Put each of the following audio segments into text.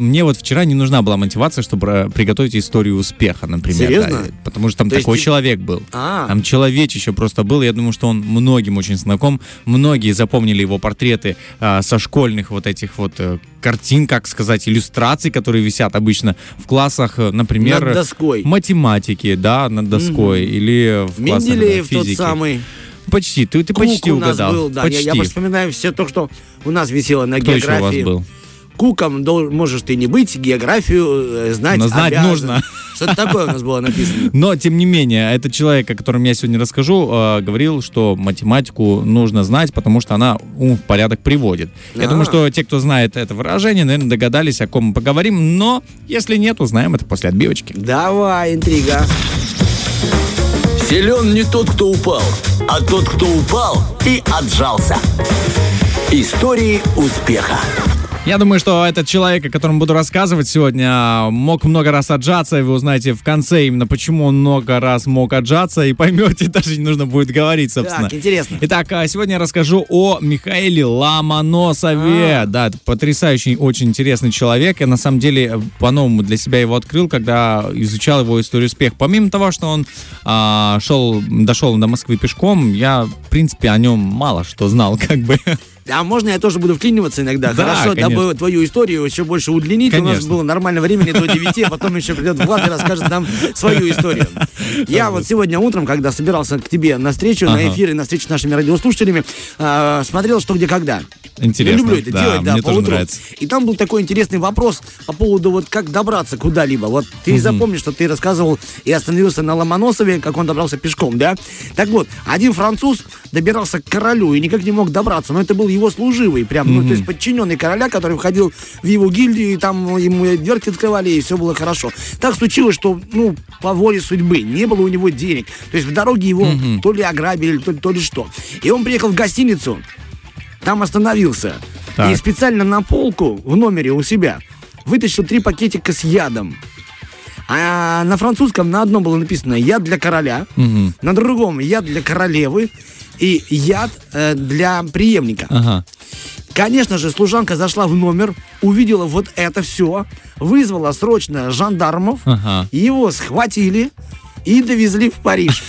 мне вот вчера не нужна была мотивация, чтобы э, приготовить историю успеха, например. Серьезно? да. потому что там То есть такой ты- человек был. А. Там человечище просто был. Я думаю, что он многим очень знаком. Многие запомнили его портреты а, со школьных вот этих вот э, картин, как сказать, иллюстраций, которые висят обычно в классах, э, например, Над доской. математики, да, над доской, или в классах да, Менделеев тот физики. самый. Почти, ты, ты Кук почти у нас угадал. был, да. Я- почти. Я, просто вспоминаю все то, что у нас висело на Кто еще у вас географии. был? Куком можешь ты не быть, географию э, знать Но знать обязан. нужно. Что-то такое у нас было написано. Но, тем не менее, этот человек, о котором я сегодня расскажу, э, говорил, что математику нужно знать, потому что она ум в порядок приводит. Я А. думаю, что те, кто знает это выражение, наверное, догадались, о ком мы поговорим, но если нет, узнаем это после отбивочки. Давай, интрига. Силен не тот, кто упал, а тот, кто упал и отжался. Истории успеха. Я думаю, что этот человек, о котором буду рассказывать сегодня, мог много раз отжаться, и вы узнаете в конце именно, почему он много раз мог отжаться, и поймете, даже не нужно будет говорить, собственно. Так, интересно. Итак, а, сегодня я расскажу о Михаиле Ломоносове. А. Да, это потрясающий, очень интересный человек. Я на самом деле по-новому для себя его открыл, когда изучал его историю успеха. Помимо того, что он а, шел, дошел до Москвы пешком, я, в принципе, о нем мало что знал, как бы. А можно я тоже буду вклиниваться иногда? Да, Хорошо, конечно. дабы твою историю еще больше удлинить. У нас Конечно. было нормально времени до 9, а потом еще придет Влад и расскажет нам свою историю. Я вот сегодня утром, когда собирался к тебе на встречу, на эфир и на встречу с нашими радиослушателями, а, смотрел «Что, где, когда». Интересно. Я люблю это Да, делать, да, мне по тоже утру. нравится. И там был такой интересный вопрос по поводу вот как добраться куда-либо. Вот ты запомнишь, что ты рассказывал и остановился на Ломоносове, как он добрался пешком, да? Так вот, один француз добирался к королю и никак не мог добраться, но это был его служивый, прям, ну, то есть подчиненный короля, который входил в его гильдию, и там ему дверки открывали, и все было хорошо. Так случилось, что, ну, по воле судьбы, не было у него денег. То есть в дороге его то ли ограбили, то, то ли что. И он приехал в гостиницу, там остановился. Так. И специально на полку в номере у себя вытащил три пакетика с ядом. А на французском на одном было написано «яд для короля», Мгм. на другом «яд для королевы» и «яд э, для преемника». Ага. Конечно же, служанка зашла в номер, увидела вот это все, вызвала срочно жандармов, Ага. его схватили и довезли в Париж.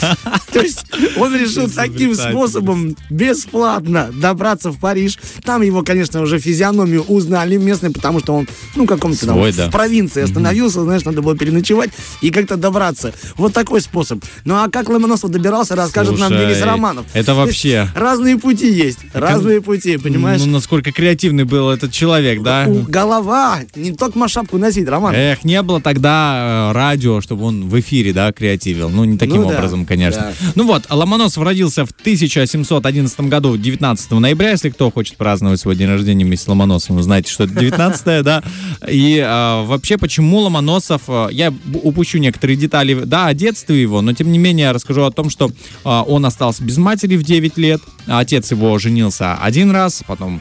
То есть он решил таким способом бесплатно добраться в Париж. Там его, конечно, уже физиономию узнали местные, потому что он, ну, каком-то там в провинции остановился, знаешь, надо было переночевать и как-то добраться. Вот такой способ. Ну а как Ломоносов добирался, расскажет нам Денис Романов. это вообще- Разные пути есть, разные пути, понимаешь? Ну, насколько креативный был этот человек, да? Голова, не только шапку носить, Роман. Эх, не было тогда э, радио, чтобы он в эфире, да, креативил. Ну, не таким Ну да, образом, конечно. да. Ну вот, Ломоносов родился в 1711 году, 19 ноября, если кто хочет праздновать свой день рождения вместе с Ломоносовым, вы знаете, что это 19 да. И э, вообще, почему Ломоносов, я упущу некоторые детали, да, о детстве его, но тем не менее расскажу о том, что э, он остался без матери в 9 лет, а отец его женился один раз, потом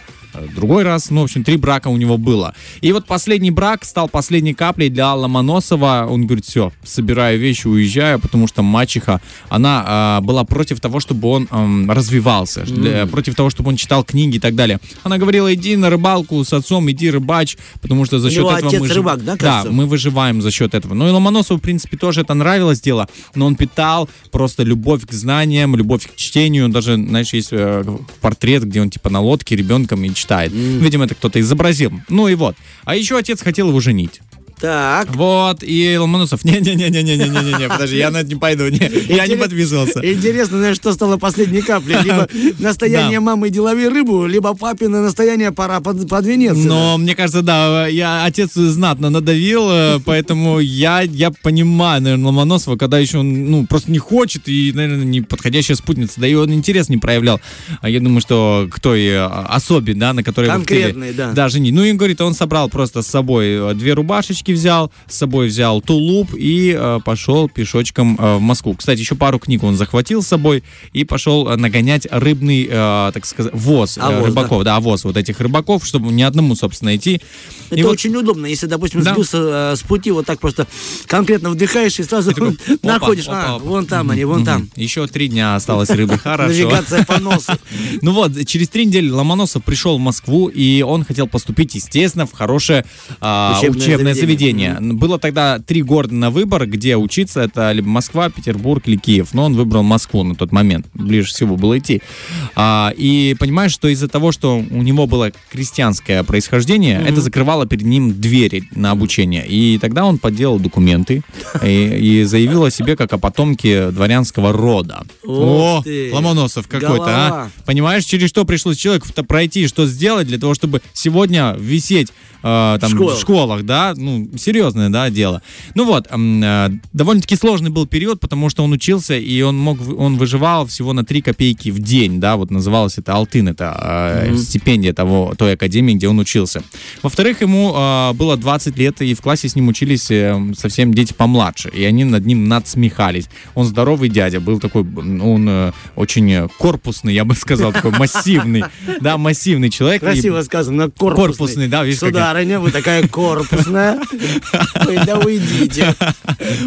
другой раз, ну, в общем, три брака у него было. И вот последний брак стал последней каплей для Ломоносова. Он говорит, все, собираю вещи, уезжаю, потому что мачеха, она а, была против того, чтобы он ам, развивался, для- против того, чтобы он читал книги и так далее. Она говорила, иди на рыбалку с отцом, иди рыбачь, потому что за счет этого мы... рыбак, да, кажется? мы выживаем за счет этого. Ну и Ломоносову, в принципе, тоже это нравилось дело, но он питал просто любовь к знаниям, любовь к чтению. Даже, знаешь, есть э, портрет, где он типа на лодке ребенком и читает. Видимо, это кто-то изобразил. Ну и вот. А еще отец хотел его женить. Так. Вот, и Ломоносов, не-не-не-не-не-не-не, подожди, я на это не пойду, не, я не подписывался. Интересно, знаешь, что стало последней каплей? Либо настояние мамы деловые рыбу, либо папина настояние пора под, подвинеться. Но мне кажется, да, я отец знатно надавил, э, поэтому я, я понимаю, наверное, Ломоносова, когда еще он, ну, просто не хочет и, наверное, не подходящая спутница, да и он интерес не проявлял. А Я думаю, что к той э, особе, да, на которой Конкретной, да. Да, женить. Ну, и говорит, он собрал просто с собой э, две рубашечки взял, с собой взял тулуп и э, пошел пешочком э, в Москву. Кстати, еще пару книг он захватил с собой и пошел э, нагонять рыбный, э, так сказать, воз, э, Овоз, рыбаков, да? овоз вот этих рыбаков, чтобы ни одному, собственно, идти. Это И вот- очень удобно, если, допустим, Да. сбился э, с пути, вот так просто конкретно вдыхаешь и сразу такой, опа, находишь, опа, а, опа. вон там они, вон там. Еще три дня осталось рыбы, хорошо. Навигация по носу. Ну вот, через три недели Ломоносов пришел в Москву, и он хотел поступить, естественно, в хорошее а, учебное, заведение. Заведение. Было тогда три города на выбор, где учиться. Это либо Москва, Петербург или Киев. Но он выбрал Москву на тот момент. Ближе всего было идти. А, и понимаешь, что из-за того, что у него было крестьянское происхождение, это закрывало перед ним двери на обучение. И тогда он подделал документы и, и заявил о себе как о потомке дворянского рода. О. Ломоносов какой-то, а? Понимаешь, через что пришлось человеку-то пройти, что сделать для того, чтобы сегодня висеть э, там, школах. в школах, да? Ну, серьезное, да, дело. Ну вот, э, довольно-таки сложный был период, потому что он учился, и он мог, он выживал всего на 3 копейки в день, да, вот называлось это Алтын, это э, стипендия того, той академии, где он учился. Во-вторых, ему э, было 20 лет, и в классе с ним учились э, совсем дети помладше, и они над ним надсмехались. Он здоровый дядя, был такой, он э, очень корпусный, я бы сказал, такой массивный, да, массивный человек. Красиво сказано, корпусный. Корпусный, да, Сударыня, вы такая корпусная. Ой, да уйдите.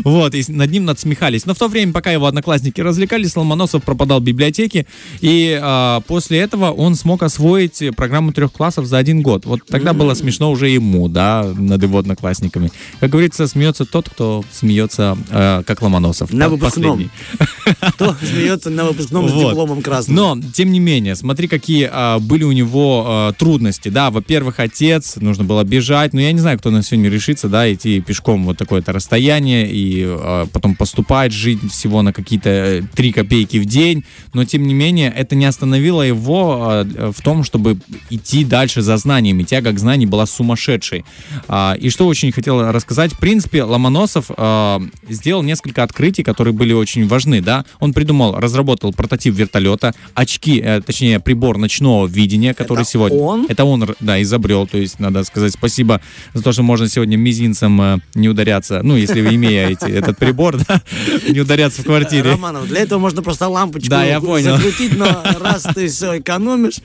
Вот, и над ним надсмехались. Но в то время, пока его одноклассники развлекались, Ломоносов пропадал в библиотеке, и а, после этого он смог освоить программу трех классов за один год. Вот тогда было смешно уже ему, да, над его одноклассниками. Как говорится, смеется тот, кто смеется, э, как Ломоносов. На выпускном. Кто смеется на выпускном с дипломом красным. Но, тем не менее, смотри, какие а, были у него а, трудности. Да, во-первых, отец, нужно было бежать. Но я не знаю, кто на сегодня решится, да, идти пешком вот такое-то расстояние и а, потом поступать, жить всего на какие-то э, 3 копейки в день. Но, тем не менее, это не остановило его а, в том, чтобы идти дальше за знаниями. Тяга к знаний была сумасшедшей. А, и что очень хотел рассказать. В принципе, Ломоносов а, сделал несколько открытий, которые были очень важны, да. Он придумал, разработал прототип вертолета, очки, э, точнее, прибор ночного видения, который Это сегодня... он? Это он, да, изобрел. То есть, надо сказать спасибо за то, что можно сегодня мизинцем э, не ударяться. Ну, если вы имеете этот прибор, да, не ударяться в квартире. Романов, для этого можно просто лампочку Да, я понял. закрутить, но раз ты все экономишь...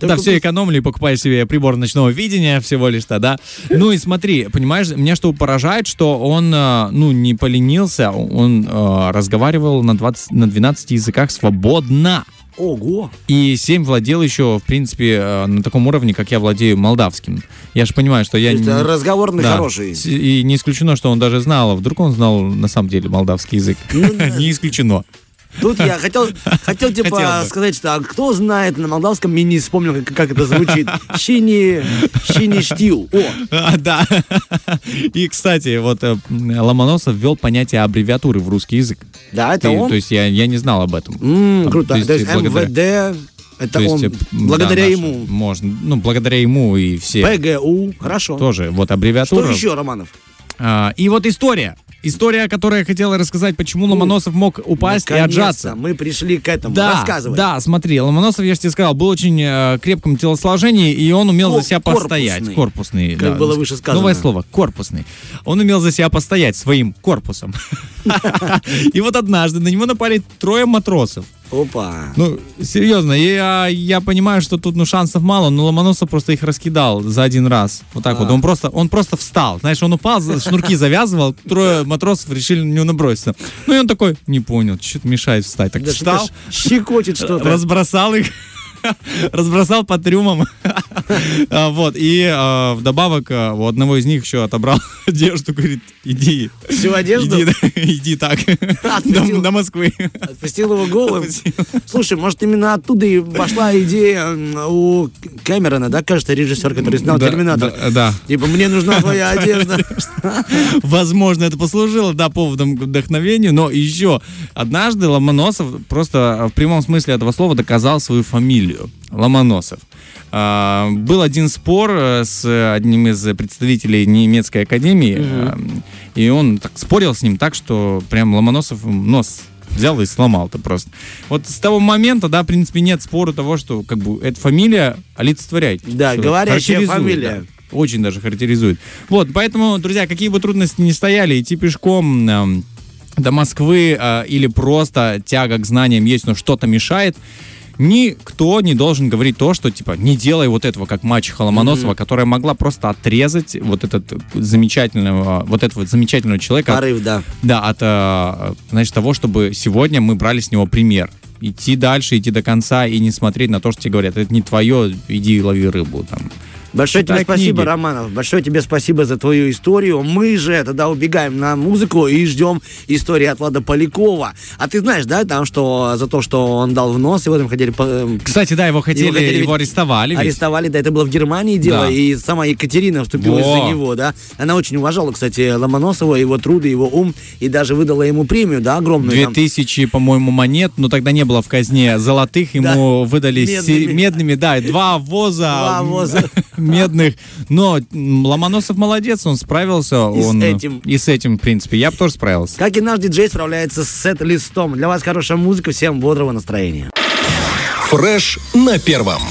Да, все экономили, покупаешь себе прибор ночного видения всего лишь то, да. Ну и смотри, понимаешь, меня что поражает, что он, э, ну, не поленился, он э, разговаривал на, 20, на 12 языках свободно. Ого! И 7 владел еще, в принципе, э, на таком уровне, как я владею молдавским. Я же понимаю, что я... То есть, не- э, разговорный Да. хороший. И не исключено, что он даже знал, а вдруг он знал на самом деле молдавский язык. Ну. Не исключено. Тут я хотел, хотел типа Хотел сказать, что а кто знает на молдавском, я не вспомнил, как, как это звучит. Щини, щини штил. О, А, да. И, кстати, вот э, Ломоносов ввел понятие аббревиатуры в русский язык. да, это Ты- он? То есть я, я не знал об этом. Там, круто. то есть То есть благодаря- МВД, это То есть, он, э, благодаря да, ему. наш- Можно, ну, благодаря ему и все. ПГУ, хорошо. Тоже вот Что аббревиатура. еще, Романов? А, и вот история. История, которую я хотела рассказать, почему Ломоносов мог упасть и отжаться. мы пришли к этому. Да, Рассказывай. да, смотри, Ломоносов, я же тебе сказал, был очень э, крепком телосложении, и он умел Кор- за себя постоять. корпусный. Корпусный. Как да. было выше сказано. Новое слово, корпусный. Он умел за себя постоять своим корпусом. И вот однажды на него напали трое матросов. Опа. Ну, серьезно, я, я понимаю, что тут ну, шансов мало, но Ломоносов просто их раскидал за один раз. Вот так вот. А. Он просто, он просто встал. Знаешь, он упал, шнурки завязывал, трое матросов решили на него наброситься. Ну и он такой, не понял, что-то мешает встать. Так Да встал, щекочет что-то. разбросал их, разбросал по трюмам. А, Вот, и а, вдобавок а, у одного из них еще отобрал одежду, говорит, иди. Всю одежду? Иди, так, до, Москвы. Отпустил его голым. Слушай, может, именно оттуда и пошла идея у Кэмерона, да, кажется, режиссер, который снял «Терминатор». да. Типа, мне нужна твоя одежда. Возможно, это послужило, да, поводом к вдохновению, но еще однажды Ломоносов просто в прямом смысле этого слова доказал свою фамилию. Ломоносов. А, был один спор э, с одним из представителей немецкой академии, а, и он так спорил с ним так, что прям Ломоносов нос взял и сломал это просто. Вот с того момента, да, в принципе, нет спора того, что как бы эта фамилия олицетворяет. Да, говорящая фамилия. очень даже характеризует. Вот, поэтому, друзья, какие бы трудности ни стояли, идти пешком эм, до Москвы э, или просто тяга к знаниям есть, но что-то мешает, никто не должен говорить то, что, типа, не делай вот этого, как мачеха Ломоносова, mm-hmm. которая могла просто отрезать вот этот замечательного, вот этого замечательного человека. Порыв, да. Да, от, э, значит, того, чтобы сегодня мы брали с него пример. Идти дальше, идти до конца и не смотреть на то, что тебе говорят, это не твое, иди лови рыбу там. Большое тебе спасибо, книги. Романов. Большое тебе спасибо за твою историю. Мы же тогда убегаем на музыку и ждем истории от Влада Полякова. А ты знаешь, да, там, что за то, что он дал в нос, его там хотели... Эм, Кстати, да, его хотели, его, хотели, его арестовали. Ведь. Арестовали, да, это было в Германии дело, да. и сама Екатерина вступилась Во. за него, да. Она очень уважала, кстати, Ломоносова, его труды, его ум, и даже выдала ему премию, да, огромную. Две тысячи, по-моему, монет, но тогда не было в казне золотых, ему да. выдали медными. медными, да, два воза, два воза. медных. Но Ломоносов молодец, он справился. И он, с этим. И с этим, в принципе. Я бы тоже справился. Как и наш диджей справляется с сет-листом. Для вас хорошая музыка, всем бодрого настроения. Фреш на первом.